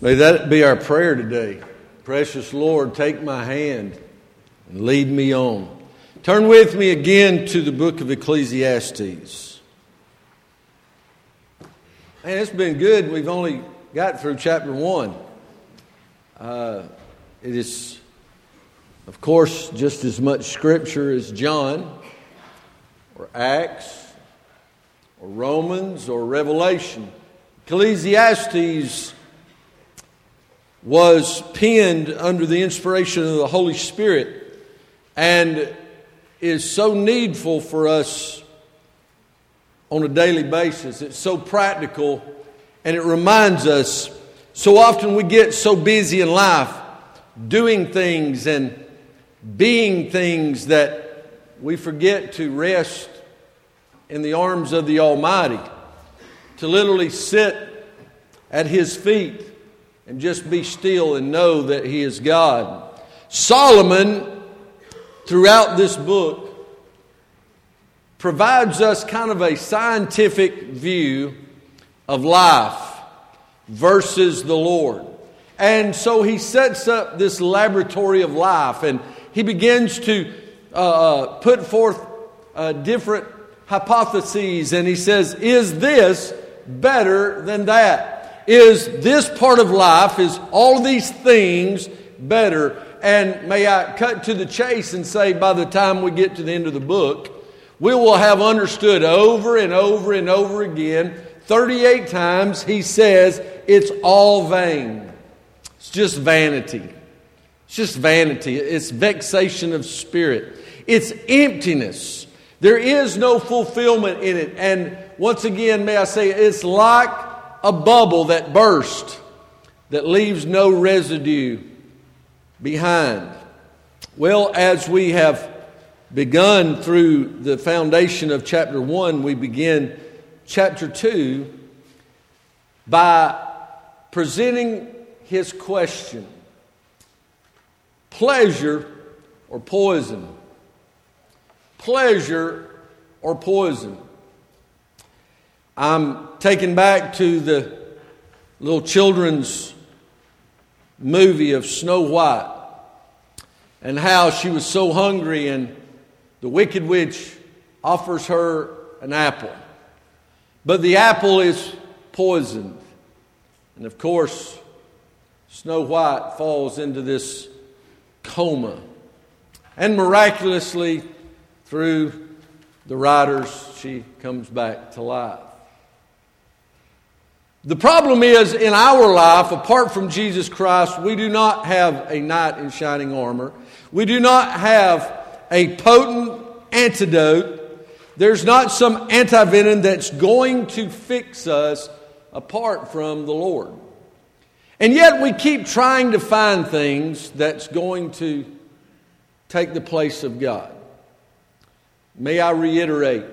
May that be our prayer today. Precious Lord, take my hand and lead me on. Turn with me again to the book of Ecclesiastes. Man, it's been good. We've only got through chapter 1. Uh, it is, of course, just as much scripture as John or Acts or Romans or Revelation. Ecclesiastes was penned under the inspiration of the Holy Spirit and is so needful for us on a daily basis. It's so practical and it reminds us so often we get so busy in life doing things and being things that we forget to rest in the arms of the Almighty, to literally sit at His feet and just be still and know that He is God. Solomon, throughout this book, provides us kind of a scientific view of life versus the Lord. And so he sets up this laboratory of life and he begins to uh, uh put forth uh, different hypotheses and he says, Is this better than that? Is this part of life, is all these things better? And may I cut to the chase and say, by the time we get to the end of the book, we will have understood over and over and over again, 38 times, he says, it's all vain. It's just vanity. It's just vanity. It's vexation of spirit. It's emptiness. There is no fulfillment in it. And once again, may I say, it's like a bubble that burst that leaves no residue behind. Well, as we have begun through the foundation of chapter 1, we begin chapter 2 by presenting his question pleasure or poison? Pleasure or poison? I'm taken back to the little children's movie of Snow White and how she was so hungry, and the wicked witch offers her an apple. But the apple is poisoned. And of course, Snow White falls into this coma. And miraculously, through the writers, she comes back to life. The problem is, in our life, apart from Jesus Christ, we do not have a knight in shining armor. We do not have a potent antidote. There's not some antivenom that's going to fix us apart from the Lord. And yet we keep trying to find things that's going to take the place of God. May I reiterate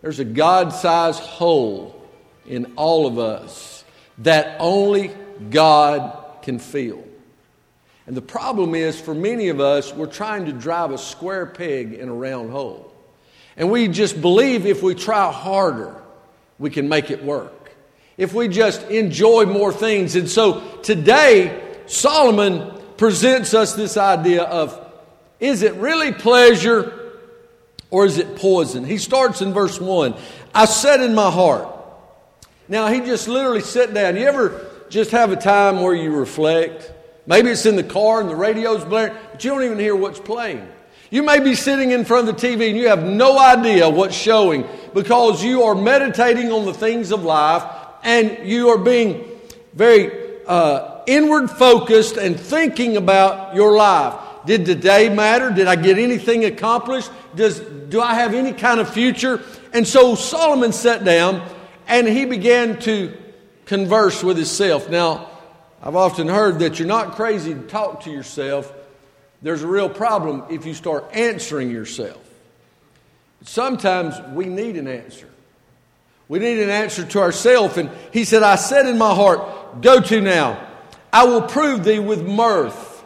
there's a God sized hole in all of us that only God can fill. And the problem is, for many of us, we're trying to drive a square peg in a round hole. And we just believe if we try harder, we can make it work. If we just enjoy more things. And so today, Solomon presents us this idea of is it really pleasure or is it poison? He starts in verse 1 I said in my heart, now, he just literally sat down. You ever just have a time where you reflect? Maybe it's in the car and the radio's blaring, but you don't even hear what's playing. You may be sitting in front of the TV and you have no idea what's showing because you are meditating on the things of life and you are being very uh, inward focused and thinking about your life. Did the day matter? Did I get anything accomplished? Does, do I have any kind of future? And so Solomon sat down and he began to converse with himself. Now, I've often heard that you're not crazy to talk to yourself. There's a real problem if you start answering yourself. Sometimes we need an answer. We need an answer to ourselves. And he said, I said in my heart, Go to now. I will prove thee with mirth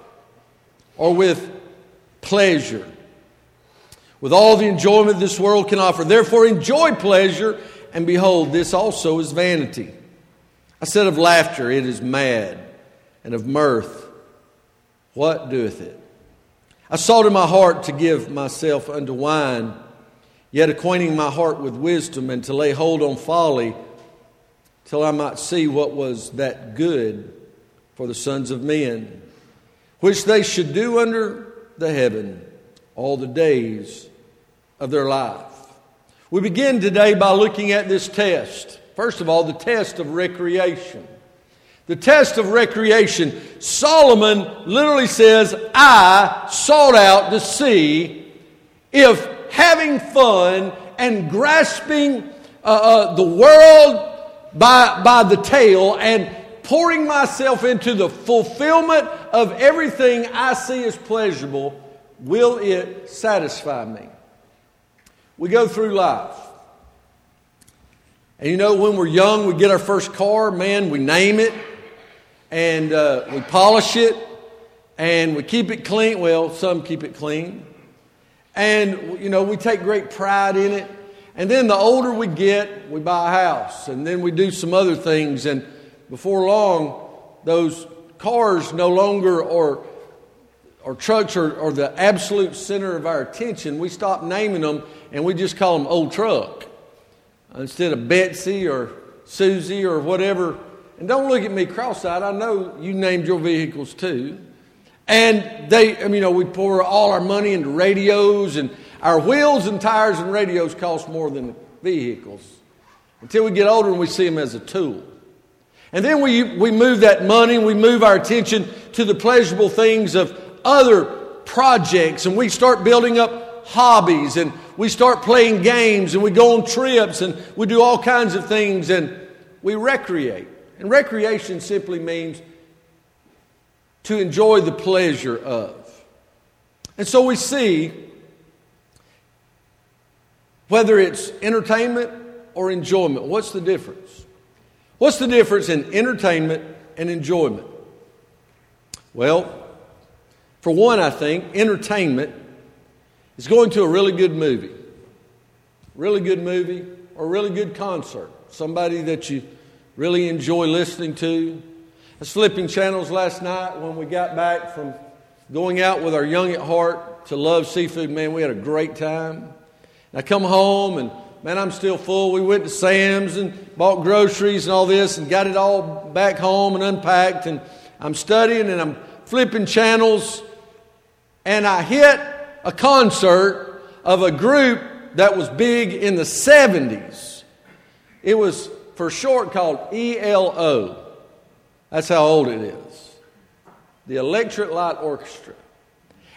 or with pleasure, with all the enjoyment this world can offer. Therefore, enjoy pleasure and behold, this also is vanity. I said of laughter, it is mad. and of mirth, what doeth it? I sought in my heart to give myself unto wine, yet acquainting my heart with wisdom, and to lay hold on folly, till I might see what was that good for the sons of men, which they should do under the heaven all the days of their life. We begin today by looking at this test. First of all, the test of recreation. The test of recreation. Solomon literally says, I sought out to see if having fun and grasping uh, uh, the world by, by the tail and pouring myself into the fulfillment of everything I see as pleasurable, will it satisfy me? We go through life. And you know, when we're young, we get our first car, man, we name it, and uh, we polish it, and we keep it clean. Well, some keep it clean. And, you know, we take great pride in it. And then the older we get, we buy a house, and then we do some other things. And before long, those cars no longer are, or trucks are, are the absolute center of our attention. We stop naming them and we just call them old truck instead of Betsy or Susie or whatever. And don't look at me cross-eyed. I know you named your vehicles too. And they, I mean, you know, we pour all our money into radios, and our wheels and tires and radios cost more than vehicles until we get older and we see them as a tool. And then we, we move that money and we move our attention to the pleasurable things of other projects and we start building up hobbies and we start playing games and we go on trips and we do all kinds of things and we recreate. And recreation simply means to enjoy the pleasure of. And so we see whether it's entertainment or enjoyment, what's the difference? What's the difference in entertainment and enjoyment? Well, for one, I think entertainment is going to a really good movie, really good movie, or a really good concert, somebody that you really enjoy listening to. I was flipping channels last night when we got back from going out with our young at heart to love seafood. Man, we had a great time. And I come home and man, I'm still full. We went to Sam's and bought groceries and all this and got it all back home and unpacked. And I'm studying and I'm flipping channels. And I hit a concert of a group that was big in the 70s. It was for short called ELO. That's how old it is. The Electric Light Orchestra.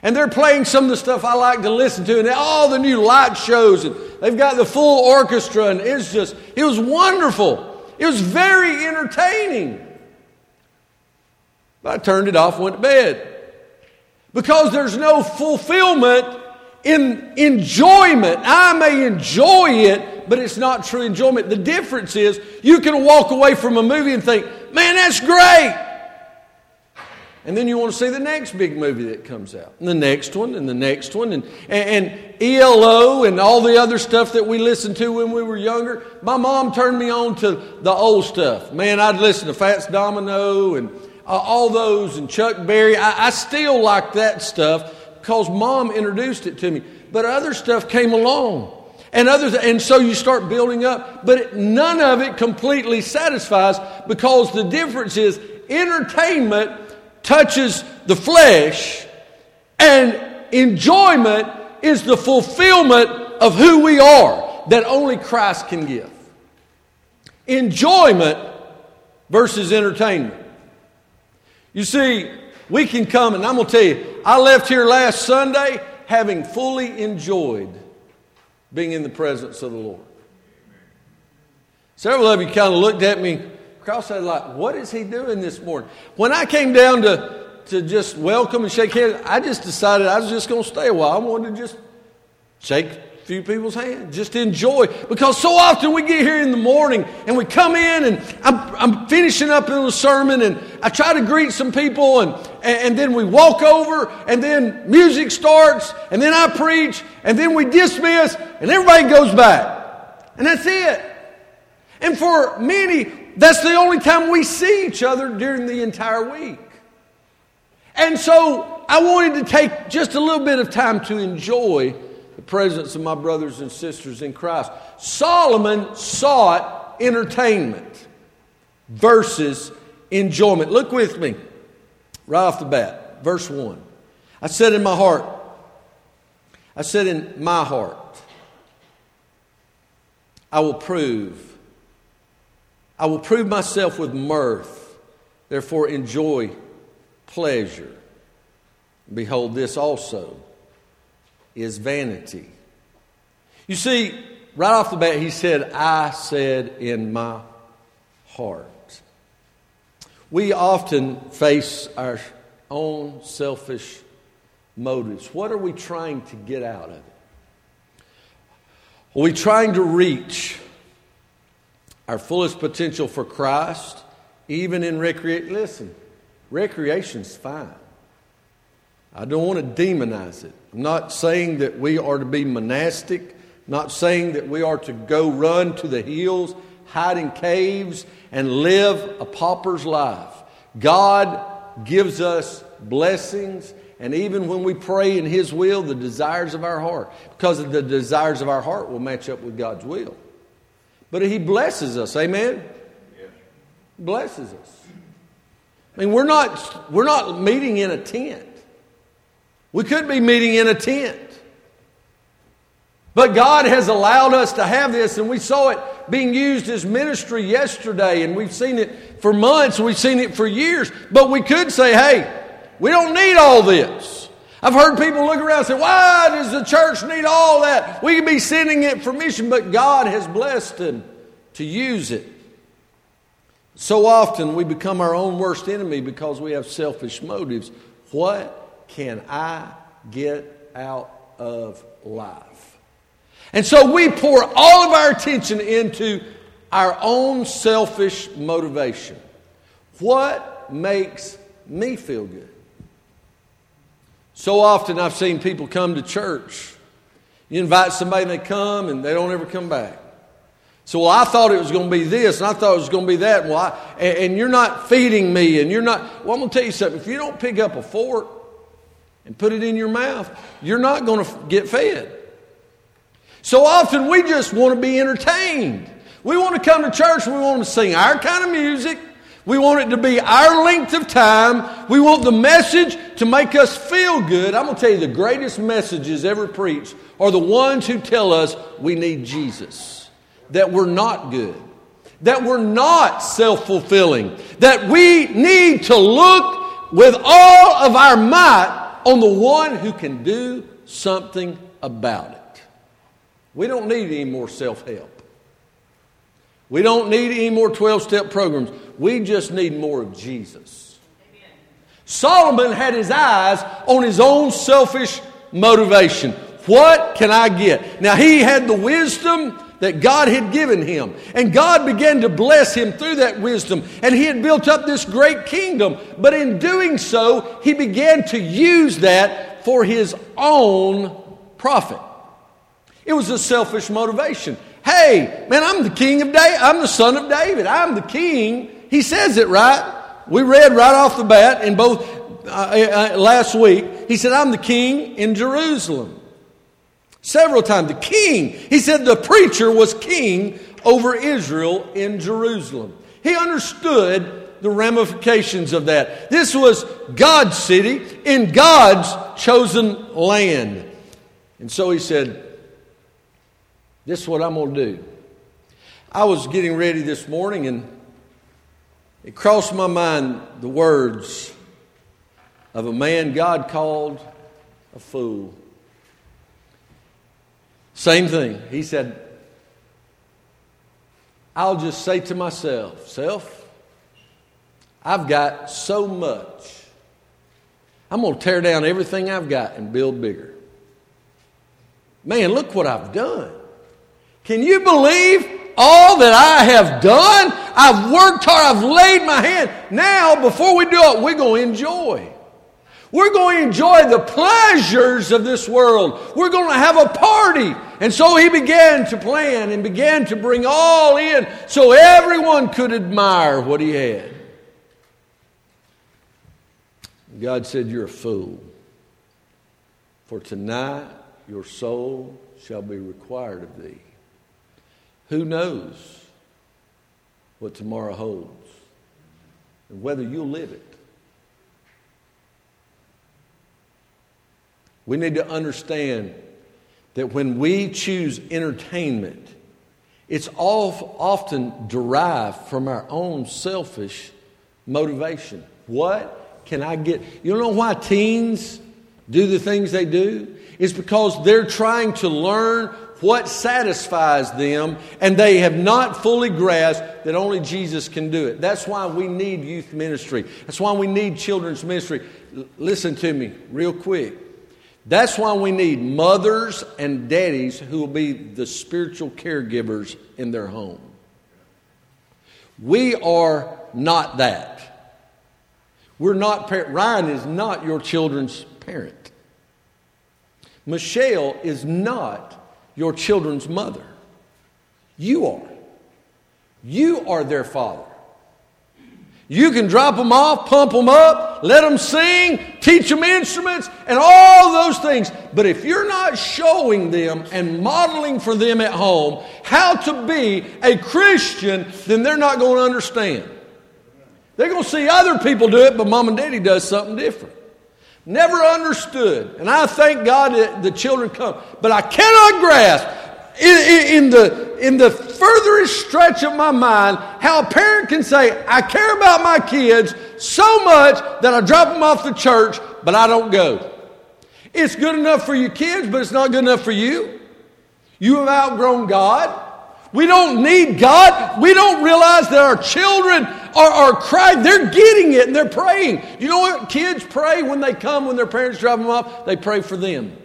And they're playing some of the stuff I like to listen to, and all the new light shows, and they've got the full orchestra, and it's just, it was wonderful. It was very entertaining. I turned it off, went to bed. Because there's no fulfillment in enjoyment. I may enjoy it, but it's not true enjoyment. The difference is you can walk away from a movie and think, man, that's great. And then you want to see the next big movie that comes out, and the next one, and the next one, and, and, and ELO and all the other stuff that we listened to when we were younger. My mom turned me on to the old stuff. Man, I'd listen to Fats Domino and uh, all those, and Chuck Berry. I, I still like that stuff because mom introduced it to me. But other stuff came along. And others, and so you start building up, but it, none of it completely satisfies because the difference is entertainment touches the flesh, and enjoyment is the fulfillment of who we are that only Christ can give. Enjoyment versus entertainment. You see, we can come, and I'm going to tell you, I left here last Sunday having fully enjoyed being in the presence of the Lord. Several of you kind of looked at me cross-eyed like, what is he doing this morning? When I came down to, to just welcome and shake hands, I just decided I was just going to stay a while. I wanted to just shake few people's hands, just enjoy. Because so often we get here in the morning and we come in and I'm, I'm finishing up a sermon and I try to greet some people and, and then we walk over and then music starts and then I preach and then we dismiss and everybody goes back. And that's it. And for many, that's the only time we see each other during the entire week. And so I wanted to take just a little bit of time to enjoy the presence of my brothers and sisters in Christ. Solomon sought entertainment versus enjoyment. Look with me right off the bat, verse 1. I said in my heart, I said in my heart, I will prove, I will prove myself with mirth, therefore enjoy pleasure. Behold, this also is vanity. You see, right off the bat, he said, I said in my heart. We often face our own selfish motives. What are we trying to get out of it? Are we trying to reach our fullest potential for Christ, even in recreation? Listen, recreation's fine. I don't want to demonize it. I'm not saying that we are to be monastic, not saying that we are to go run to the hills, hide in caves, and live a pauper's life. God gives us blessings, and even when we pray in His will, the desires of our heart, because the desires of our heart will match up with God's will. But He blesses us, amen? Yes. Blesses us. I mean, we're not, we're not meeting in a tent. We could be meeting in a tent. But God has allowed us to have this, and we saw it being used as ministry yesterday, and we've seen it for months, we've seen it for years. But we could say, hey, we don't need all this. I've heard people look around and say, why does the church need all that? We could be sending it for mission, but God has blessed them to use it. So often we become our own worst enemy because we have selfish motives. What can I get out of life? And so we pour all of our attention into our own selfish motivation. What makes me feel good? So often I've seen people come to church. You invite somebody and they come and they don't ever come back. So well, I thought it was going to be this, and I thought it was going to be that. Well, I, and, and, you're not feeding me, and you're not. Well, I'm going to tell you something. If you don't pick up a fork and put it in your mouth, you're not going to get fed. So often we just want to be entertained. We want to come to church we want to sing our kind of music. We want it to be our length of time. We want the message to make us feel good. I'm going to tell you the greatest messages ever preached are the ones who tell us we need Jesus, that we're not good, that we're not self fulfilling, that we need to look with all of our might on the one who can do something about it. We don't need any more self help. We don't need any more 12 step programs. We just need more of Jesus. Solomon had his eyes on his own selfish motivation. What can I get? Now, he had the wisdom that God had given him. And God began to bless him through that wisdom. And he had built up this great kingdom. But in doing so, he began to use that for his own profit. It was a selfish motivation. Hey, man, I'm the king of David. I'm the son of David. I'm the king. He says it right. We read right off the bat in both uh, uh, uh last week. He said, I'm the king in Jerusalem. Several times. The king. He said the preacher was king over Israel in Jerusalem. He understood the ramifications of that. This was God's city in God's chosen land. And so he said, This is what I'm going to do. I was getting ready this morning and it crossed my mind the words of a man God called a fool. Same thing. He said, I'll just say to myself, self, I've got so much. I'm going to tear down everything I've got and build bigger. Man, look what I've done. Can you believe all that I have done? I've worked hard, I've laid my hand. Now, before we do it, we're going to enjoy. We're going to enjoy the pleasures of this world. We're going to have a party. And so he began to plan and began to bring all in so everyone could admire what he had. God said, You're a fool. For tonight your soul shall be required of thee. Who knows what tomorrow holds and whether you'll live it? We need to understand that when we choose entertainment, it's often derived from our own selfish motivation. What can I get? You know why teens do the things they do? It's because they're trying to learn what satisfies them, and they have not fully grasped that only Jesus can do it. That's why we need youth ministry. That's why we need children's ministry. L- listen to me real quick. That's why we need mothers and daddies who will be the spiritual caregivers in their home. We are not that. We're not, Ryan is not your children's parent. Michelle is not your children's mother. You are. You are their father. You can drop them off, pump them up, let them sing, teach them instruments, and all those things. But if you're not showing them and modeling for them at home how to be a Christian, then they're not going to understand. They're going to see other people do it, but mom and daddy does something different. Never understood. And I thank God that the children come. But I cannot grasp in, in, the, in the furthest stretch of my mind how a parent can say, I care about my kids so much that I drop them off to church, but I don't go. It's good enough for your kids, but it's not good enough for you. You have outgrown God. We don't need God. We don't realize that our children are, are crying. They're getting it and they're praying. You know what kids pray when they come, when their parents drop them off? They pray for them.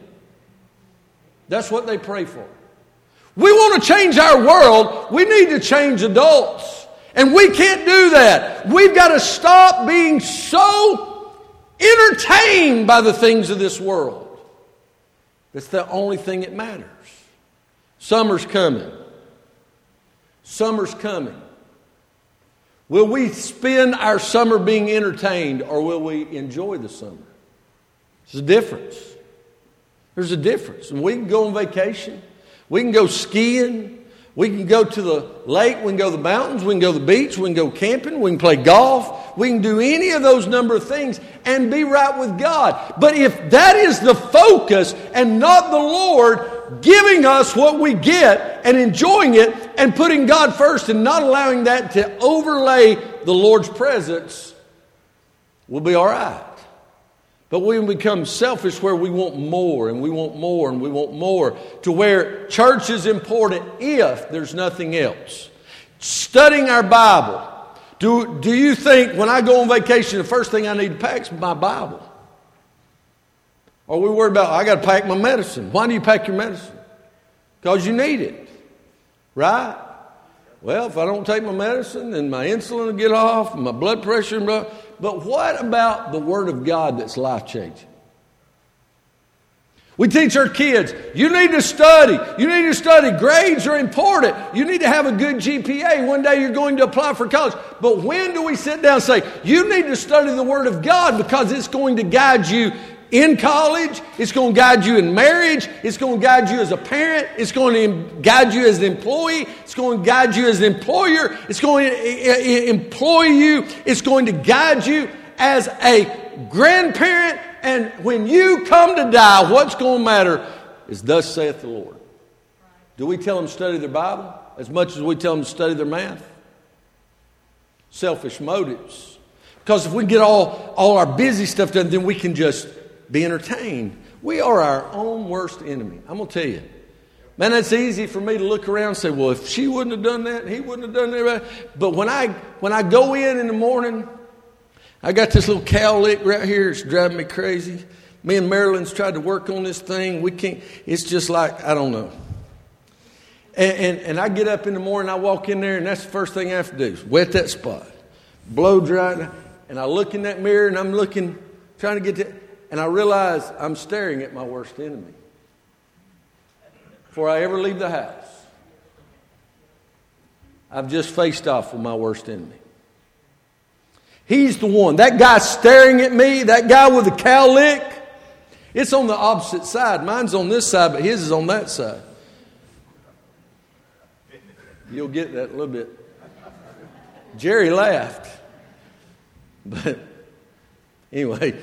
That's what they pray for. We want to change our world. We need to change adults. And we can't do that. We've got to stop being so entertained by the things of this world. It's the only thing that matters. Summer's coming. Summer's coming. Will we spend our summer being entertained or will we enjoy the summer? There's a difference. There's a difference. And we can go on vacation, we can go skiing, we can go to the lake, we can go to the mountains, we can go to the beach, we can go camping, we can play golf, we can do any of those number of things and be right with God. But if that is the focus and not the Lord giving us what we get and enjoying it and putting God first and not allowing that to overlay the Lord's presence, we'll be all right. But we become selfish where we want more and we want more and we want more to where church is important if there's nothing else. Studying our Bible. Do, do you think when I go on vacation, the first thing I need to pack is my Bible? Or we worried about, I got to pack my medicine. Why do you pack your medicine? Because you need it, right? Well, if I don't take my medicine, then my insulin will get off, my blood pressure. But what about the Word of God that's life changing? We teach our kids, you need to study. You need to study. Grades are important. You need to have a good GPA. One day you're going to apply for college. But when do we sit down and say, you need to study the Word of God because it's going to guide you in college. It's going to guide you in marriage. It's going to guide you as a parent. It's going to guide you as an employee. It's going to guide you as an employer. It's going to eh, eh, eh, employ you. It's going to guide you as a grandparent. And when you come to die, what's going to matter is, Thus saith the Lord. Do we tell them to study their Bible as much as we tell them to study their math? Selfish motives. Because if we get all, all our busy stuff done, then we can just be entertained. We are our own worst enemy. I'm going to tell you. Man, that's easy for me to look around and say, well, if she wouldn't have done that, he wouldn't have done that. But when I, when I go in in the morning, I got this little cowlick right here. It's driving me crazy. Me and Marilyn's tried to work on this thing. We can't, it's just like, I don't know. And, and, and I get up in the morning, I walk in there, and that's the first thing I have to do is wet that spot, blow dry. And I look in that mirror and I'm looking, trying to get to, and I realize I'm staring at my worst enemy before I ever leave the house. I've just faced off with my worst enemy. He's the one. That guy staring at me, that guy with the cowlick, it's on the opposite side. Mine's on this side, but his is on that side. You'll get that a little bit. Jerry laughed. But anyway,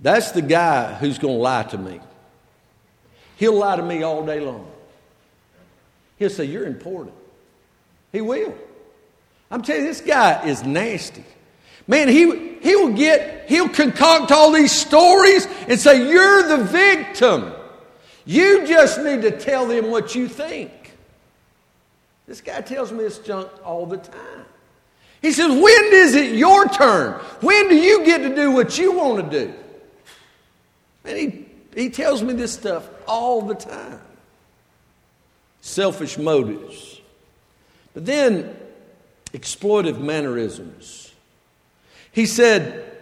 that's the guy who's going to lie to me. He'll lie to me all day long. He'll say, You're important. He will. I'm telling you, this guy is nasty. Man, he, he will get, he'll concoct all these stories and say, You're the victim. You just need to tell them what you think. This guy tells me this junk all the time. He says, When is it your turn? When do you get to do what you want to do? And he, he tells me this stuff all the time. Selfish motives. But then, exploitive mannerisms. He said,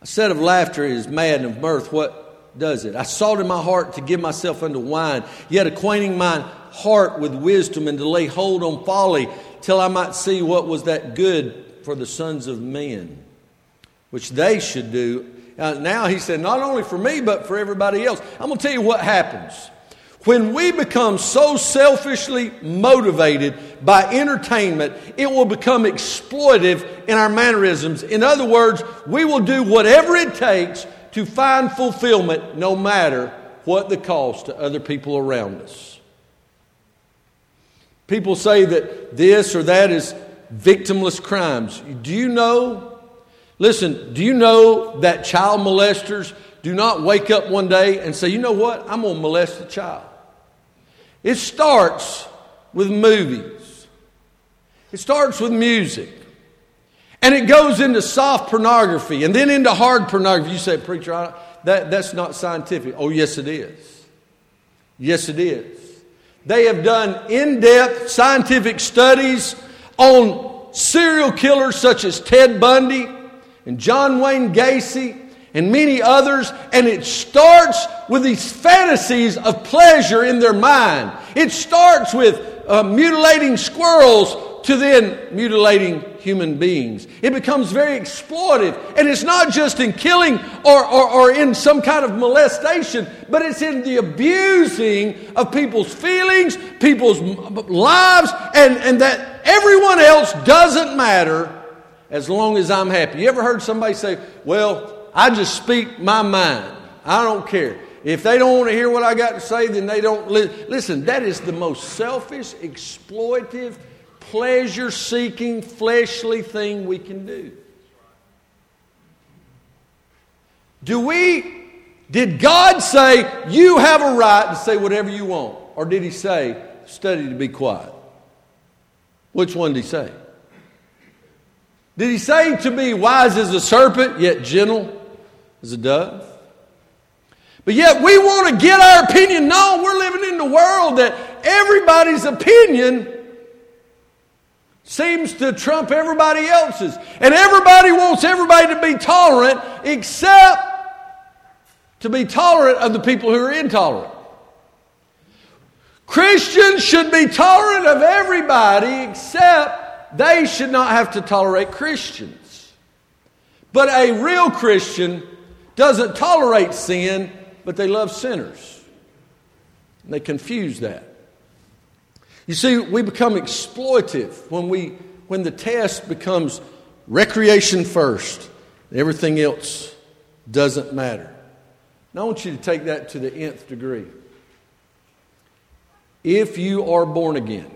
A set of laughter is mad and of mirth. What does it? I sought in my heart to give myself unto wine, yet acquainting mine heart with wisdom and to lay hold on folly till I might see what was that good for the sons of men, which they should do. Uh, now he said, not only for me, but for everybody else. I'm going to tell you what happens. When we become so selfishly motivated by entertainment, it will become exploitive in our mannerisms. In other words, we will do whatever it takes to find fulfillment no matter what the cost to other people around us. People say that this or that is victimless crimes. Do you know? Listen, do you know that child molesters do not wake up one day and say, you know what? I'm going to molest a child. It starts with movies, it starts with music. And it goes into soft pornography and then into hard pornography. You say, Preacher, I, that, that's not scientific. Oh, yes, it is. Yes, it is. They have done in depth scientific studies on serial killers such as Ted Bundy and John Wayne Gacy and many others, and it starts with these fantasies of pleasure in their mind. It starts with uh, mutilating squirrels to then mutilating human beings. It becomes very exploitive. And it's not just in killing or, or, or in some kind of molestation, but it's in the abusing of people's feelings, people's lives, and, and that everyone else doesn't matter as long as I'm happy. You ever heard somebody say, Well, I just speak my mind. I don't care. If they don't want to hear what I got to say, then they don't li- listen. That is the most selfish, exploitive, pleasure seeking, fleshly thing we can do. Do we, did God say, you have a right to say whatever you want? Or did He say, study to be quiet? Which one did He say? Did He say to be wise as a serpent, yet gentle as a dove? But yet we want to get our opinion known. We're living in the world that everybody's opinion seems to trump everybody else's. And everybody wants everybody to be tolerant except to be tolerant of the people who are intolerant. Christians should be tolerant of everybody except they should not have to tolerate Christians. But a real Christian doesn't tolerate sin, but they love sinners. And they confuse that. You see, we become exploitive when, we, when the test becomes recreation first. Everything else doesn't matter. Now, I want you to take that to the nth degree. If you are born again,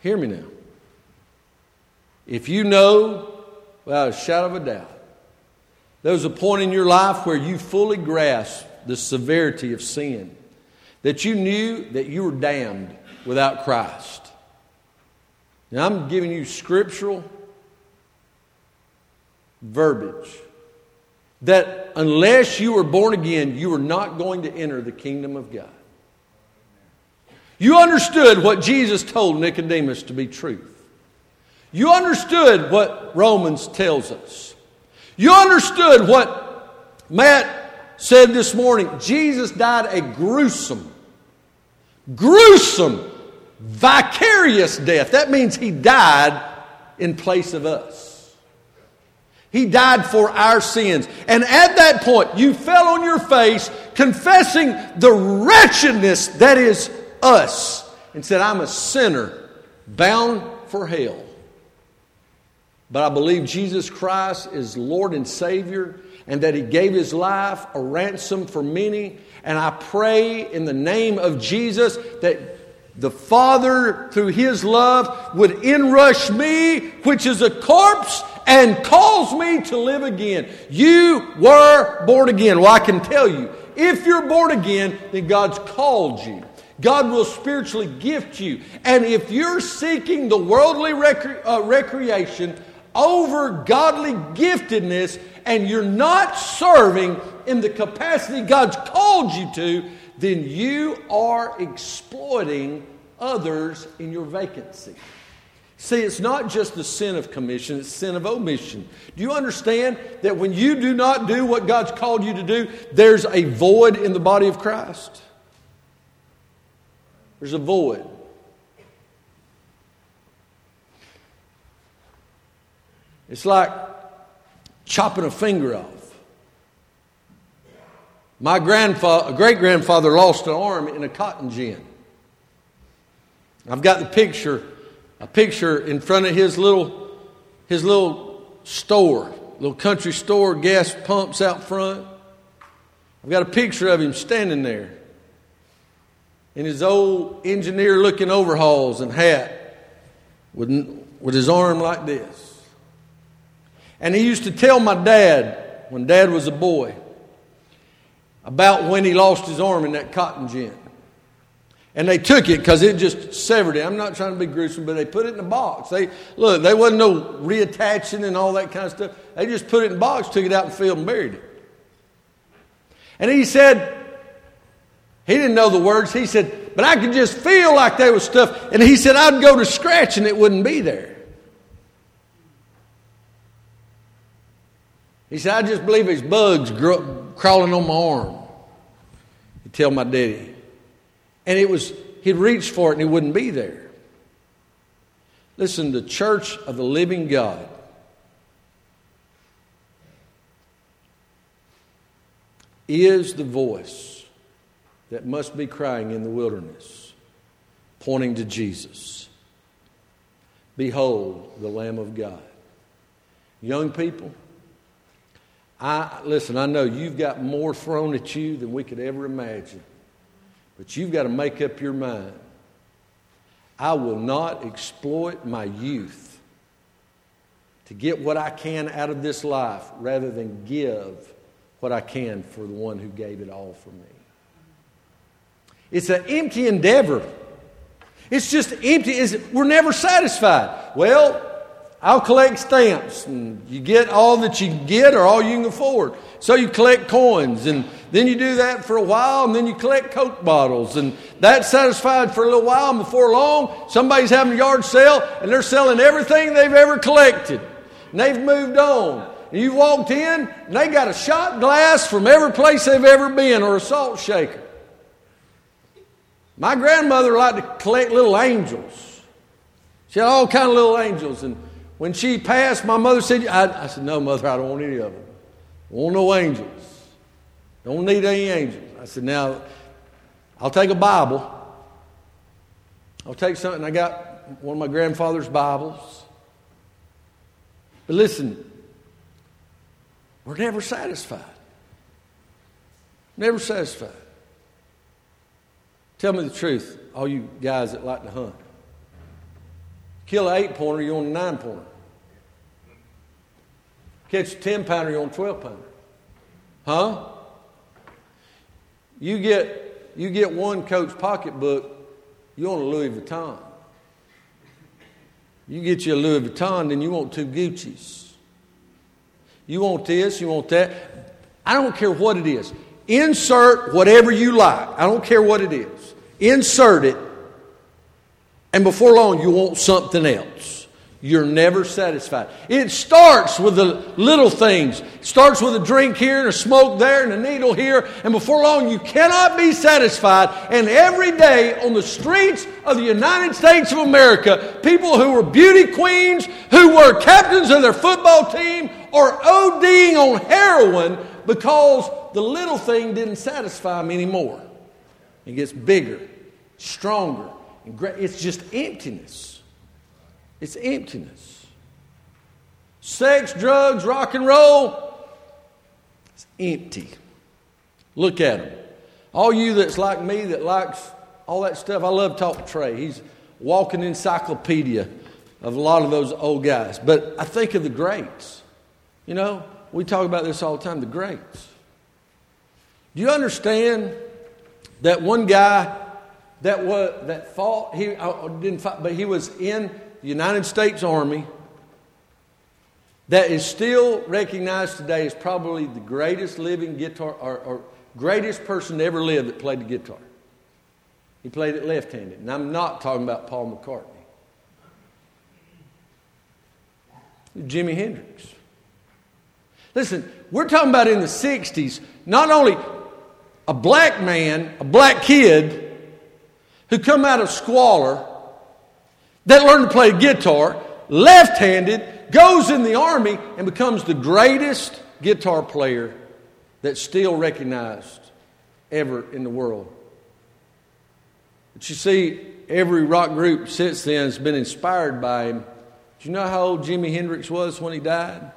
hear me now. If you know, without a shadow of a doubt, there was a point in your life where you fully grasped the severity of sin, that you knew that you were damned without Christ. Now, I'm giving you scriptural verbiage that unless you are born again, you are not going to enter the kingdom of God. You understood what Jesus told Nicodemus to be truth. You understood what Romans tells us. You understood what Matt said this morning. Jesus died a gruesome, gruesome vicarious death. That means he died in place of us. He died for our sins. And at that point, you fell on your face, confessing the wretchedness that is us, and said, I'm a sinner bound for hell. But I believe Jesus Christ is Lord and Savior, and that He gave His life a ransom for many. And I pray in the name of Jesus that the Father, through His love, would inrush me, which is a corpse, and calls me to live again. You were born again. Well, I can tell you, if you're born again, then God's called you. God will spiritually gift you. And if you're seeking the worldly uh, recreation over godly giftedness and you're not serving in the capacity God's called you to, then you are exploiting others in your vacancy. See, it's not just the sin of commission, it's sin of omission. Do you understand that when you do not do what God's called you to do, there's a void in the body of Christ? There's a void. It's like chopping a finger off. My grandfather, great grandfather lost an arm in a cotton gin. I've got the picture, a picture in front of his little, his little store, little country store, gas pumps out front. I've got a picture of him standing there in his old engineer looking overalls and hat with, with his arm like this. And he used to tell my dad, when dad was a boy, about when he lost his arm in that cotton gin. And they took it because it just severed it. I'm not trying to be gruesome, but they put it in a box. They look, there wasn't no reattaching and all that kind of stuff. They just put it in a box, took it out in the field and buried it. And he said, he didn't know the words. He said, but I could just feel like there was stuff. And he said, I'd go to scratch and it wouldn't be there. He said, I just believe there's bugs crawling on my arm. He'd tell my daddy. And it was, he'd reach for it and it wouldn't be there. Listen, the church of the living God is the voice that must be crying in the wilderness, pointing to Jesus. Behold the Lamb of God. Young people, I listen, I know you've got more thrown at you than we could ever imagine. But you've got to make up your mind. I will not exploit my youth to get what I can out of this life rather than give what I can for the one who gave it all for me. It's an empty endeavor. It's just empty. It's, we're never satisfied. Well, I'll collect stamps, and you get all that you get or all you can afford. So you collect coins, and then you do that for a while, and then you collect Coke bottles, and that's satisfied for a little while. And before long, somebody's having a yard sale, and they're selling everything they've ever collected. And they've moved on. And you walked in, and they got a shot glass from every place they've ever been, or a salt shaker. My grandmother liked to collect little angels. She had all kind of little angels, and when she passed, my mother said, I, I said, No, mother, I don't want any of them. I want no angels. Don't need any angels. I said, Now, I'll take a Bible. I'll take something. I got one of my grandfather's Bibles. But listen, we're never satisfied. Never satisfied. Tell me the truth, all you guys that like to hunt. Kill an eight pointer, you're on a nine pointer. Catch a 10 pounder, you're on a 12 pounder. Huh? You get, you get one coach pocketbook, you want a Louis Vuitton. You get you a Louis Vuitton, then you want two Gucci's. You want this, you want that. I don't care what it is. Insert whatever you like. I don't care what it is. Insert it and before long, you want something else. you're never satisfied. It starts with the little things. It starts with a drink here and a smoke there and a needle here, and before long you cannot be satisfied. And every day on the streets of the United States of America, people who were beauty queens, who were captains of their football team, are ODing on heroin because the little thing didn't satisfy them anymore. It gets bigger, stronger. It's just emptiness. It's emptiness. Sex, drugs, rock and roll, it's empty. Look at them. All you that's like me that likes all that stuff, I love talk Trey. He's walking encyclopedia of a lot of those old guys. But I think of the greats. You know, we talk about this all the time the greats. Do you understand that one guy that was that fought he uh, didn't fight but he was in the United States Army that is still recognized today as probably the greatest living guitar or, or greatest person to ever live that played the guitar. He played it left handed. And I'm not talking about Paul McCartney. Jimi Hendrix. Listen, we're talking about in the 60s, not only a black man, a black kid who come out of squalor that learned to play guitar, left handed, goes in the army, and becomes the greatest guitar player that's still recognized ever in the world. But you see, every rock group since then has been inspired by him. Do you know how old Jimi Hendrix was when he died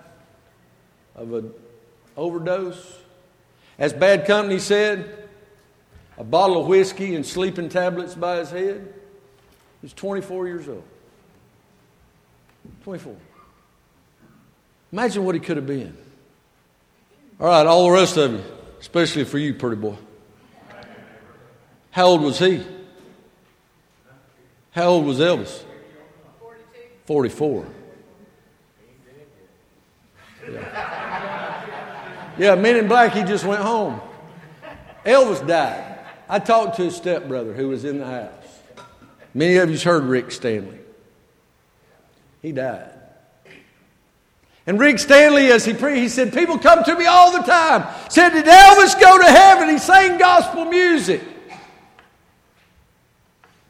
of an overdose? As Bad Company said, a bottle of whiskey and sleeping tablets by his head. He's 24 years old. 24. Imagine what he could have been. All right, all the rest of you, especially for you, pretty boy. How old was he? How old was Elvis? 44. Yeah. yeah, Men in Black, he just went home. Elvis died. I talked to his stepbrother who was in the house. Many of you's heard Rick Stanley. He died. And Rick Stanley, as he preached, he said, People come to me all the time. Said, Did Elvis go to heaven? He sang gospel music. He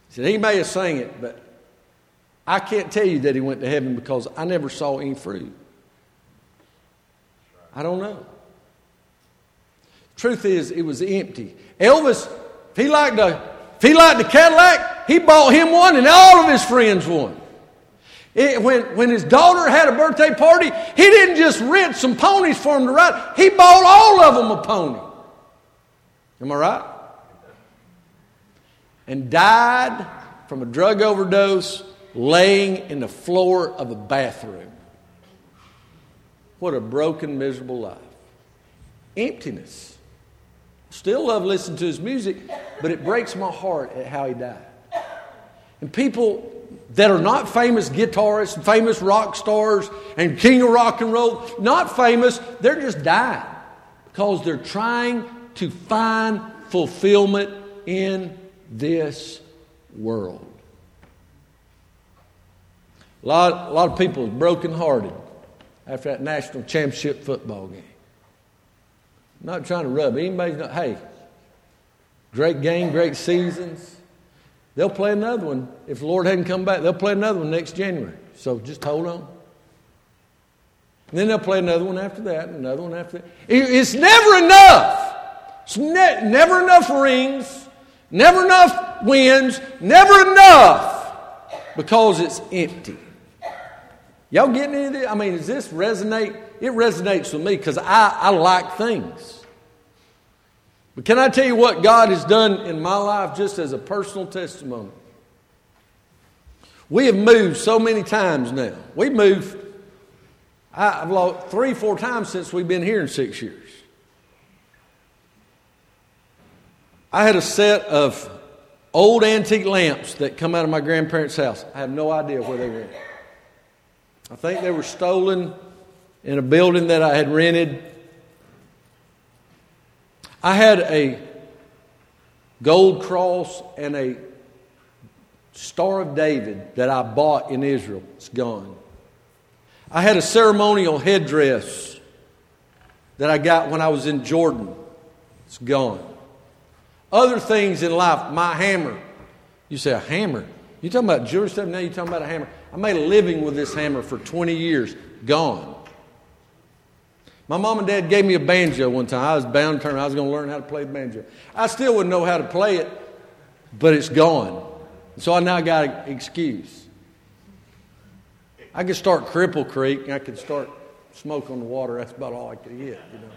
said, He may have sang it, but I can't tell you that he went to heaven because I never saw any fruit. I don't know. Truth is, it was empty. Elvis, he liked a, if he liked a Cadillac, he bought him one, and all of his friends one. It, when, when his daughter had a birthday party, he didn't just rent some ponies for him to ride, he bought all of them a pony. Am I right? And died from a drug overdose laying in the floor of a bathroom. What a broken, miserable life. Emptiness. Still love listening to his music, but it breaks my heart at how he died. And people that are not famous guitarists, famous rock stars, and king of rock and roll, not famous, they're just dying because they're trying to find fulfillment in this world. A lot, a lot of people brokenhearted after that national championship football game. I'm not trying to rub anybody's not, hey, great game, great seasons. They'll play another one. If the Lord hadn't come back, they'll play another one next January. So just hold on. And then they'll play another one after that, another one after that. It's never enough. It's ne- never enough rings, never enough wins, never enough because it's empty. Y'all getting any of this? I mean, does this resonate? It resonates with me because I, I like things. But can I tell you what God has done in my life just as a personal testimony? We have moved so many times now. We've moved, I've lost three, four times since we've been here in six years. I had a set of old antique lamps that come out of my grandparents' house. I have no idea where they went. I think they were stolen in a building that I had rented I had a gold cross and a Star of David that I bought in Israel. It's gone. I had a ceremonial headdress that I got when I was in Jordan. It's gone. Other things in life, my hammer. You say, a hammer? You talking about jewelry stuff? Now you're talking about a hammer. I made a living with this hammer for 20 years. Gone. My mom and dad gave me a banjo one time. I was bound to turn. I was going to learn how to play the banjo. I still wouldn't know how to play it, but it's gone. So I now got an excuse. I could start Cripple Creek and I could start smoke on the water. That's about all I could get, you know.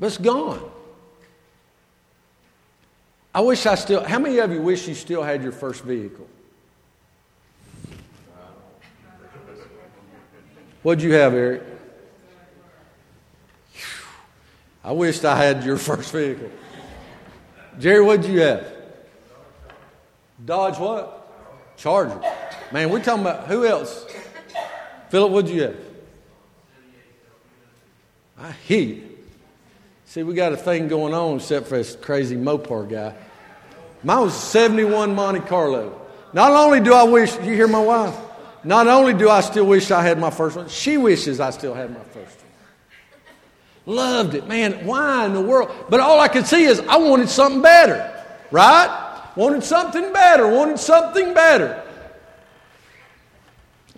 But it's gone. I wish I still, how many of you wish you still had your first vehicle? What'd you have, Eric? I wished I had your first vehicle. Jerry, what'd you have? Dodge what? Charger. Man, we're talking about who else? Philip, what'd you have? I hear you. See, we got a thing going on except for this crazy Mopar guy. Mine was 71 Monte Carlo. Not only do I wish, you hear my wife? Not only do I still wish I had my first one, she wishes I still had my first one. Loved it. Man, why in the world? But all I could see is I wanted something better, right? Wanted something better, wanted something better.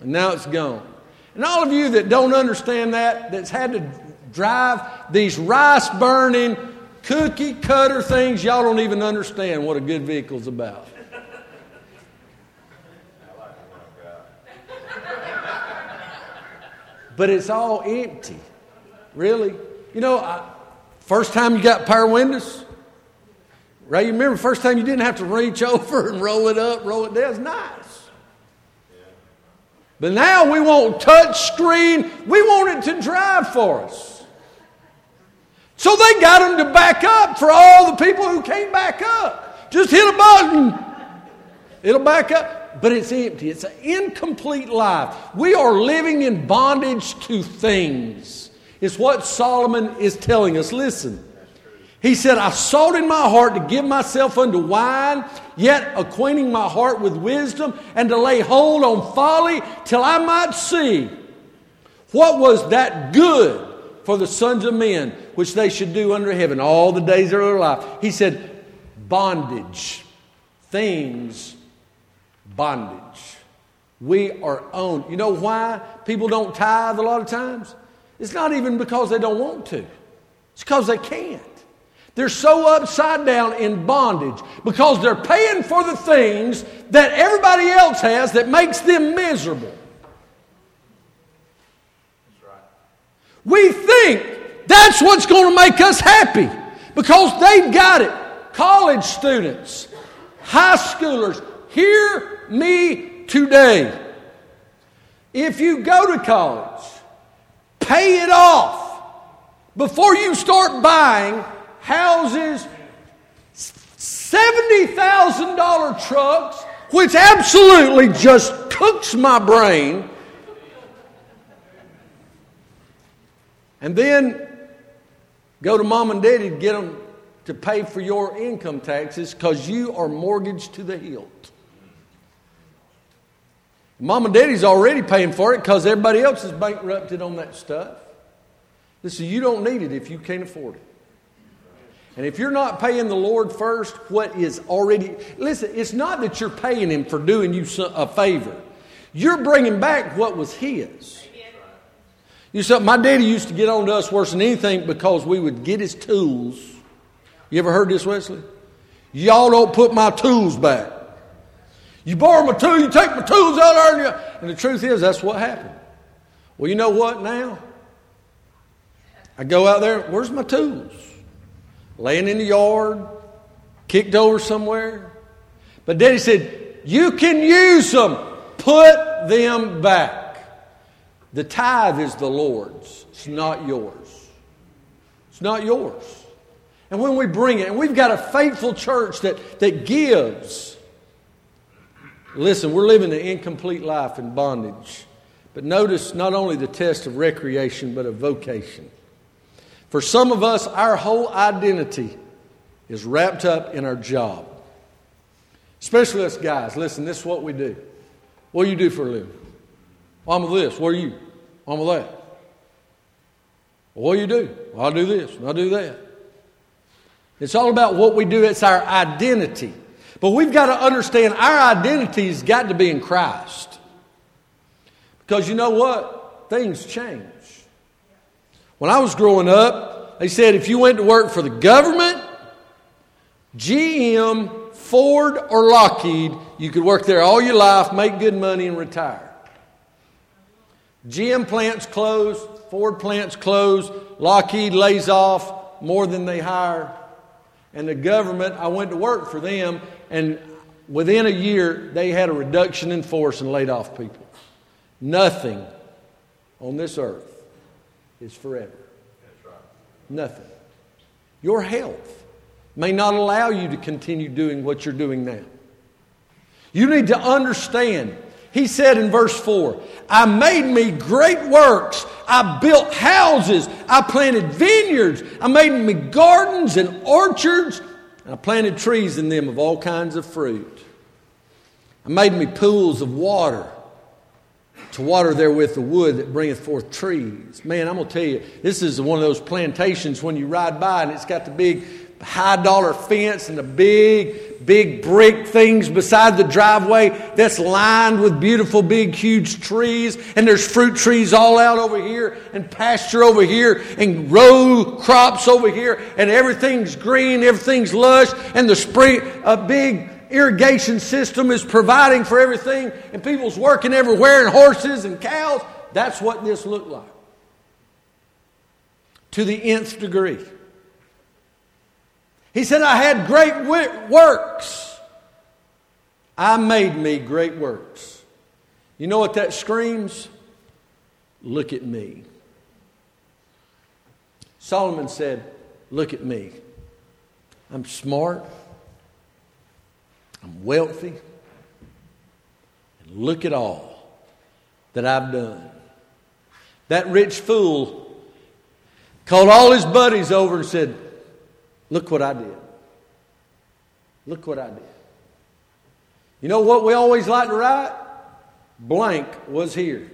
And now it's gone. And all of you that don't understand that, that's had to drive these rice burning, cookie cutter things, y'all don't even understand what a good vehicle's about. But it's all empty. Really? You know, I, first time you got power windows, right? You remember first time you didn't have to reach over and roll it up, roll it down. It's nice. But now we want touch screen. We want it to drive for us. So they got them to back up for all the people who can't back up. Just hit a button. It'll back up but it's empty. It's an incomplete life. We are living in bondage to things. It's what Solomon is telling us. Listen. He said, I sought in my heart to give myself unto wine, yet acquainting my heart with wisdom, and to lay hold on folly, till I might see what was that good for the sons of men, which they should do under heaven all the days of their life. He said, bondage, things bondage. We are owned. You know why people don't tithe a lot of times? It's not even because they don't want to, it's because they can't. They're so upside down in bondage because they're paying for the things that everybody else has that makes them miserable. We think that's what's going to make us happy because they've got it. College students, high schoolers, hear me today. If you go to college, pay it off before you start buying houses, $70,000 trucks, which absolutely just cooks my brain. And then go to mom and daddy to get them to pay for your income taxes because you are mortgaged to the hilt. Mom and daddy's already paying for it because everybody else is bankrupted on that stuff. Listen, you don't need it if you can't afford it. And if you're not paying the Lord first, what is already, listen, it's not that you're paying Him for doing you a favor. You're bringing back what was His. You said, my daddy used to get on to us worse than anything because we would get his tools. You ever heard this, Wesley? Y'all don't put my tools back. You borrow my tools, you take my tools out there, and, you, and the truth is, that's what happened. Well, you know what now? I go out there, where's my tools? Laying in the yard, kicked over somewhere. But Daddy said, You can use them, put them back. The tithe is the Lord's, it's not yours. It's not yours. And when we bring it, and we've got a faithful church that, that gives, Listen, we're living an incomplete life in bondage. But notice not only the test of recreation, but of vocation. For some of us, our whole identity is wrapped up in our job. Especially us guys. Listen, this is what we do. What do you do for a living? I'm with this. What are you? I'm with that. What do you do? Well, I do this I do that. It's all about what we do, it's our identity. But we've got to understand our identity's got to be in Christ. Because you know what? Things change. When I was growing up, they said if you went to work for the government, GM, Ford, or Lockheed, you could work there all your life, make good money, and retire. GM plants close, Ford plants close, Lockheed lays off more than they hire. And the government, I went to work for them, and within a year, they had a reduction in force and laid off people. Nothing on this earth is forever. Nothing. Your health may not allow you to continue doing what you're doing now. You need to understand. He said in verse 4 I made me great works. I built houses. I planted vineyards. I made me gardens and orchards. And I planted trees in them of all kinds of fruit. I made me pools of water to water therewith the wood that bringeth forth trees. Man, I'm going to tell you, this is one of those plantations when you ride by and it's got the big high dollar fence and the big, big brick things beside the driveway that's lined with beautiful, big, huge trees. And there's fruit trees all out over here and pasture over here and row crops over here and everything's green, everything's lush and the spring, a big irrigation system is providing for everything, and people's working everywhere, and horses and cows. That's what this looked like. To the nth degree. He said, I had great works. I made me great works. You know what that screams? Look at me. Solomon said, Look at me. I'm smart. I'm wealthy. And look at all that I've done. That rich fool called all his buddies over and said, Look what I did. Look what I did. You know what we always like to write? Blank was here.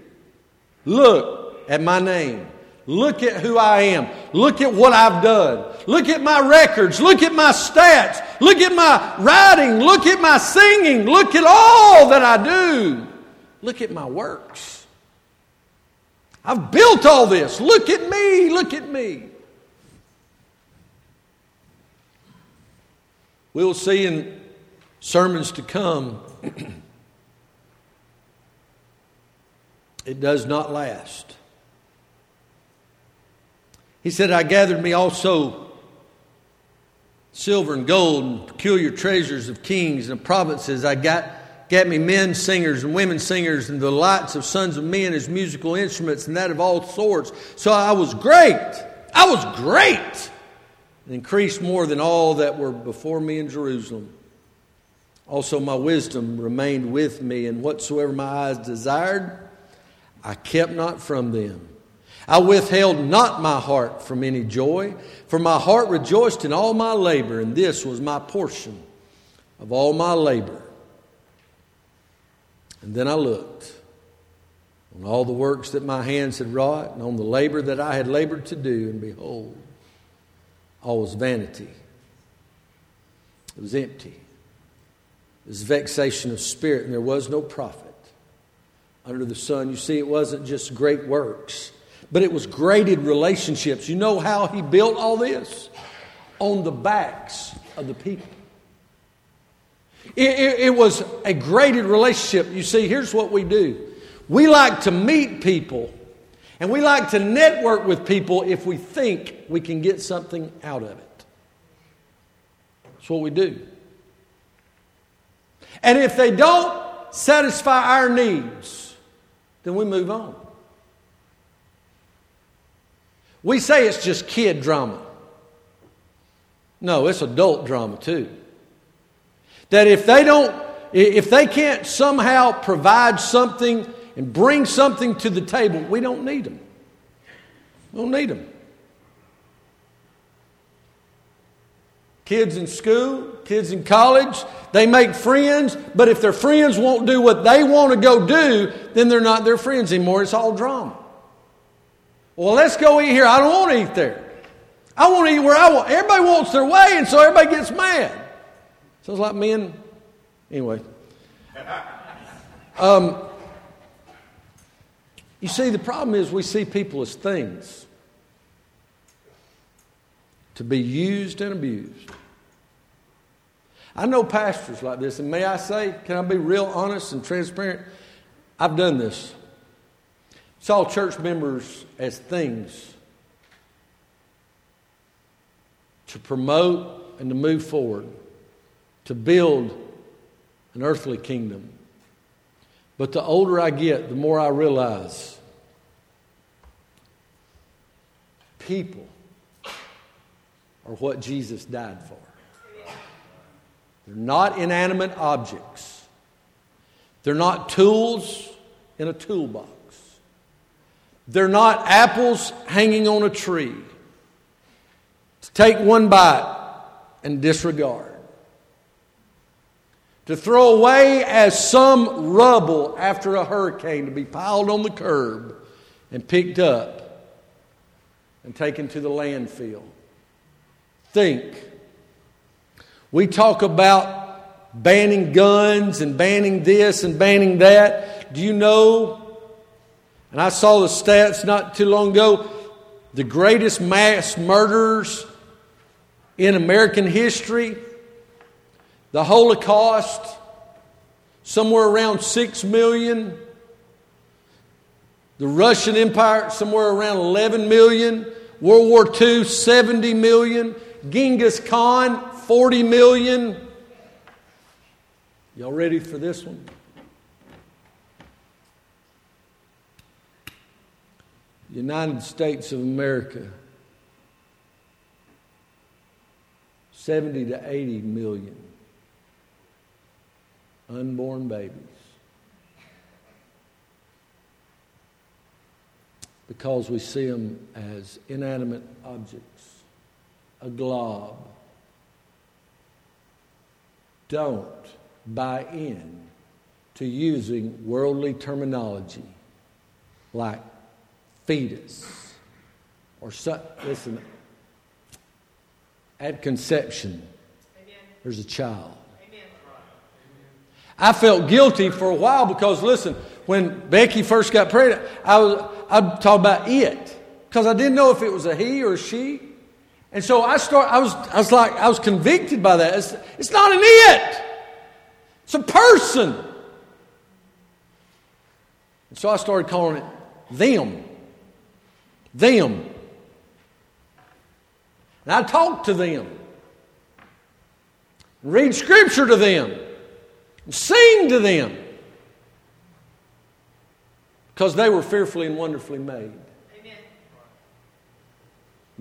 Look at my name. Look at who I am. Look at what I've done. Look at my records. Look at my stats. Look at my writing. Look at my singing. Look at all that I do. Look at my works. I've built all this. Look at me. Look at me. We'll see in sermons to come, it does not last. He said, I gathered me also silver and gold and peculiar treasures of kings and provinces. I got, got me men singers and women singers and the lights of sons of men as musical instruments and that of all sorts. So I was great. I was great. And increased more than all that were before me in Jerusalem. Also, my wisdom remained with me, and whatsoever my eyes desired, I kept not from them. I withheld not my heart from any joy, for my heart rejoiced in all my labor, and this was my portion of all my labor. And then I looked on all the works that my hands had wrought, and on the labor that I had labored to do, and behold, all was vanity. It was empty. It was vexation of spirit, and there was no profit under the sun. You see, it wasn't just great works but it was graded relationships. You know how he built all this? On the backs of the people. It, it, it, was a graded relationship. You see, here's what we do we like to meet people and we like to network with people if we think we can get something out of it. That's what we do. And if they don't satisfy our needs, then we move on. We say it's just kid drama. No, it's adult drama too. That if they don't, if they can't somehow provide something and bring something to the table, we don't need them. We don't need them. Kids in school, kids in college, They make friends, but if their friends won't do what they want to go do, then they're not their friends anymore. It's all drama. Well, let's go eat here. I don't want to eat there. I want to eat where I want. Everybody wants their way, and so everybody gets mad. Sounds like men. Anyway. Um, you see, the problem is we see people as things to be used and abused. I know pastors like this, and may I say, can I be real honest and transparent? I've done this. Saw church members as things to promote and to move forward, to build an earthly kingdom. But the older I get, the more I realize people are what Jesus died for. They're not inanimate objects. They're not tools in a toolbox. They're not apples hanging on a tree to take one bite and disregard. To throw away as some rubble after a hurricane to be piled on the curb and picked up and taken to the landfill. Think we talk about banning guns and banning this and banning that. Do you know? And I saw the stats not too long ago. The greatest mass murders in American history, the Holocaust, somewhere around 6 million. The Russian Empire, somewhere around 11 million. World War II, 70 million. Genghis Khan, 40 million. Y'all ready for this one? United States of America, 70 to 80 million unborn babies. Because we see them as inanimate objects, a glob don't buy in to using worldly terminology like fetus or listen at conception Amen. there's a child Amen. i felt guilty for a while because listen when becky first got pregnant i was i'd talk about it because i didn't know if it was a he or a she and so I start, I was, I was like, I was convicted by that. It's, it's not an it. It's a person. And so I started calling it them. Them. And I talk to them. Read scripture to them. Sing to them. Because they were fearfully and wonderfully made. Amen.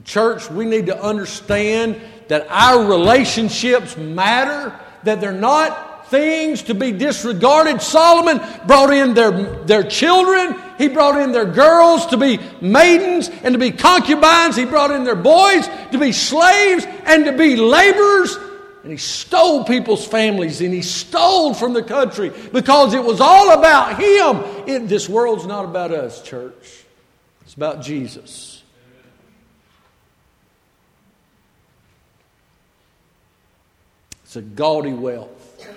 Church, we need to understand that our relationships matter, that they're not things to be disregarded. Solomon brought in their, their children, he brought in their girls to be maidens and to be concubines, he brought in their boys to be slaves and to be laborers. And he stole people's families and he stole from the country because it was all about him. It, this world's not about us, church. It's about Jesus. It's a gaudy wealth.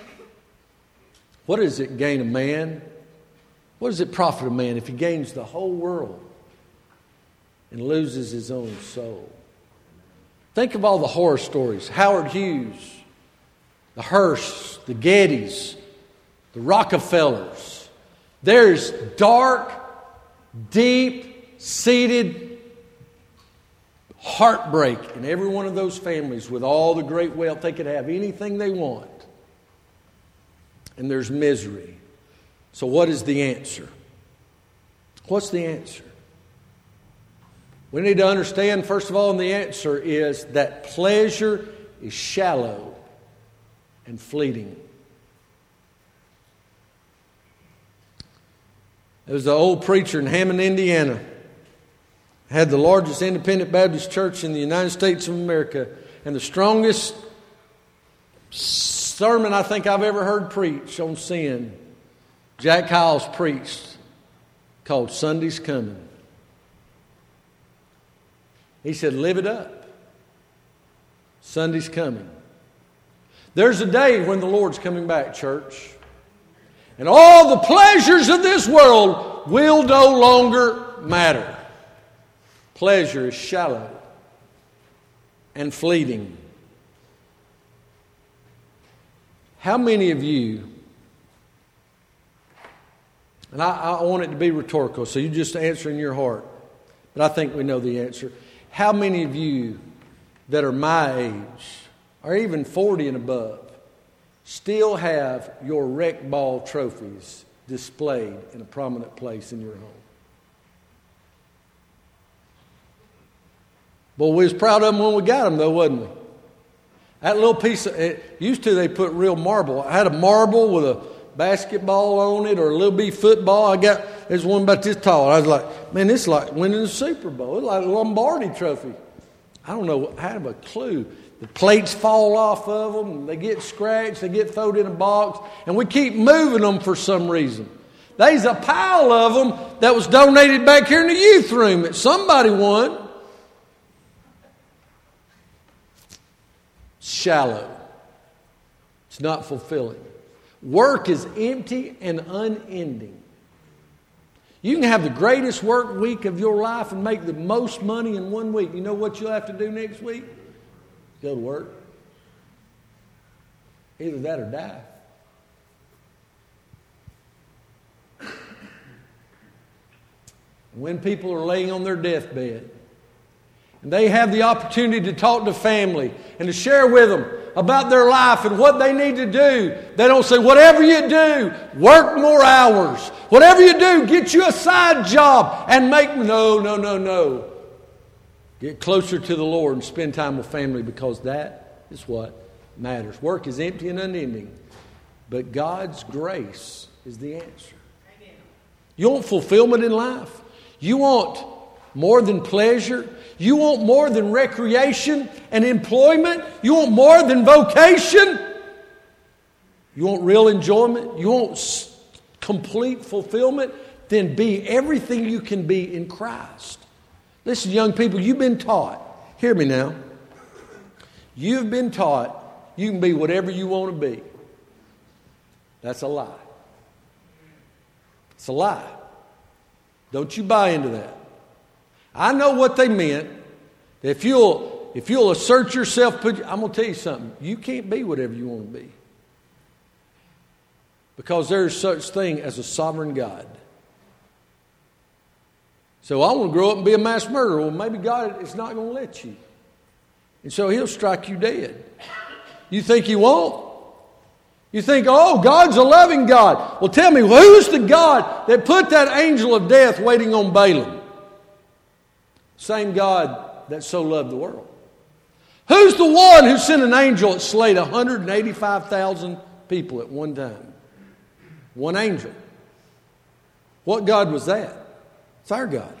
What does it gain a man? What does it profit a man if he gains the whole world and loses his own soul? Think of all the horror stories Howard Hughes, the Hearsts, the Gettys, the Rockefellers. There's dark, deep seated heartbreak in every one of those families with all the great wealth. They could have anything they want. And there's misery. So, what is the answer? What's the answer? We need to understand, first of all, and the answer is that pleasure is shallow and fleeting. There was an old preacher in Hammond, Indiana had the largest independent Baptist church in the United States of America and the strongest sermon I think I've ever heard preached on sin, Jack Hyles preached, called Sunday's Coming. He said, Live it up. Sunday's coming. There's a day when the Lord's coming back, church. And all the pleasures of this world will no longer matter. Pleasure is shallow and fleeting. How many of you, and I, I, want it to be rhetorical, so you just answer in your heart, but I think we know the answer. How many of you that are my age, or even 40 and above, still have your rec ball trophies displayed in a prominent place in your home? Boy, we was proud of them when we got them, though, wasn't we? That little piece of it used to they put real marble. I had a marble with a basketball on it or a little bitty football. I got there's one about this tall. I was like, man, this is like winning the Super Bowl. It's like a Lombardi trophy. I don't know. I have a clue. The plates fall off of them. They get scratched. They get thrown in a box, and we keep moving them for some reason. There's a pile of them that was donated back here in the youth room that somebody won. Shallow. It's not fulfilling. Work is empty and unending. You can have the greatest work week of your life and make the most money in one week. You know what you'll have to do next week? Go to work. Either that or die. When people are laying on their deathbed, and they have the opportunity to talk to family and to share with them about their life and what they need to do. They don't say, whatever you do, work more hours. Whatever you do, get you a side job and make. No, no, no, no. Get closer to the Lord and spend time with family because that is what matters. Work is empty and unending, but God's grace is the answer. You want fulfillment in life? You want more than pleasure? You want more than recreation and employment? You want more than vocation? You want real enjoyment? You want complete fulfillment? Then be everything you can be in Christ. Listen, young people, you've been taught. Hear me now. You've been taught you can be whatever you want to be. That's a lie. It's a lie. Don't you buy into that. I know what they meant. If you'll, if you'll assert yourself, put, I'm going to tell you something. You can't be whatever you want to be. Because there is such thing as a sovereign God. So I want to grow up and be a mass murderer. Well, maybe God is not going to let you. And so he'll strike you dead. You think he won't? You think, oh, God's a loving God. Well, tell me, who's the God that put that angel of death waiting on Balaam? Same God that so loved the world. Who's the one who sent an angel that slayed 185,000 people at one time? One angel. What God was that? It's our God.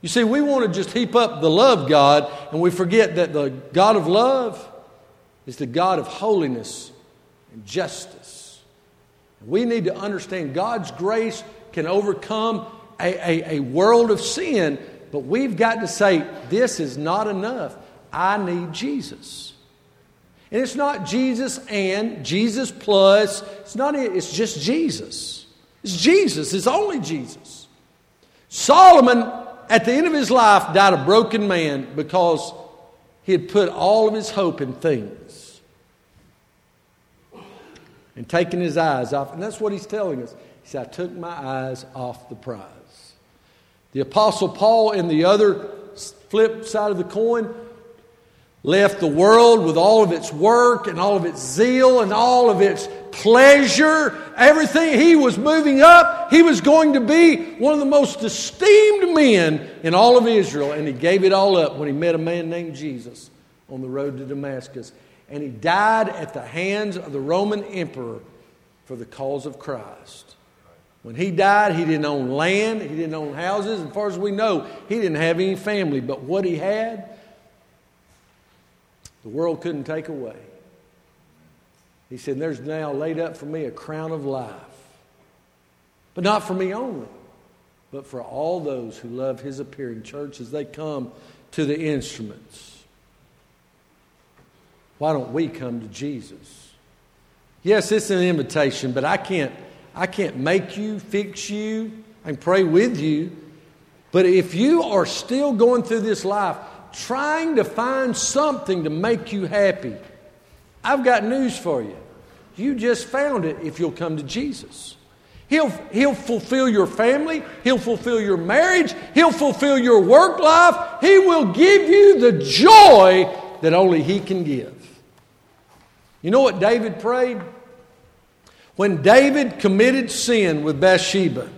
You see, we want to just heap up the love God, and we forget that the God of love is the God of holiness and justice. We need to understand God's grace can overcome a, a, a world of sin but we've got to say, this is not enough. I need Jesus. And it's not Jesus and Jesus plus. It's not it. It's just Jesus. It's Jesus. It's only Jesus. Solomon, at the end of his life, died a broken man because he had put all of his hope in things and taken his eyes off. And that's what he's telling us. He said, I took my eyes off the prize. The Apostle Paul, in the other flip side of the coin, left the world with all of its work and all of its zeal and all of its pleasure, everything. He was moving up. He was going to be one of the most esteemed men in all of Israel, and he gave it all up when he met a man named Jesus on the road to Damascus. And he died at the hands of the Roman emperor for the cause of Christ. When he died, he didn't own land, he didn't own houses. As far as we know, he didn't have any family. But what he had, the world couldn't take away. He said, There's now laid up for me a crown of life. But not for me only, but for all those who love his appearing church as they come to the instruments. Why don't we come to Jesus? Yes, it's an invitation, but I can't, I can't make you, fix you, can pray with you. But if you are still going through this life trying to find something to make you happy, I've got news for you. You just found it if you'll come to Jesus. He'll, he'll fulfill your family. He'll fulfill your marriage. He'll fulfill your work life. He will give you the joy that only He can give. You know what David prayed? When David committed sin with Bathsheba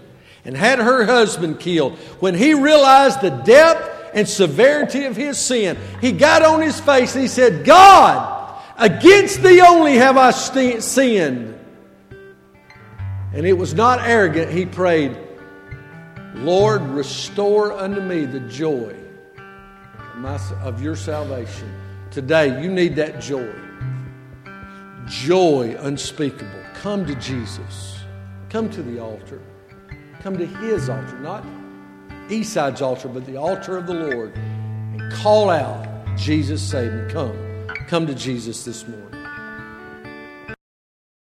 and had her husband killed, when he realized the depth and severity of his sin, he got on his face and he said, God, Against thee only have I sinned. And it was not arrogant. He prayed, Lord, restore unto me the joy of, my, of your salvation. Today, you need that joy. Joy unspeakable. Come to Jesus. Come to the altar. Come to his altar, not Eastside's altar, but the altar of the Lord. And call out, Jesus, save me. Come. Come to Jesus this morning.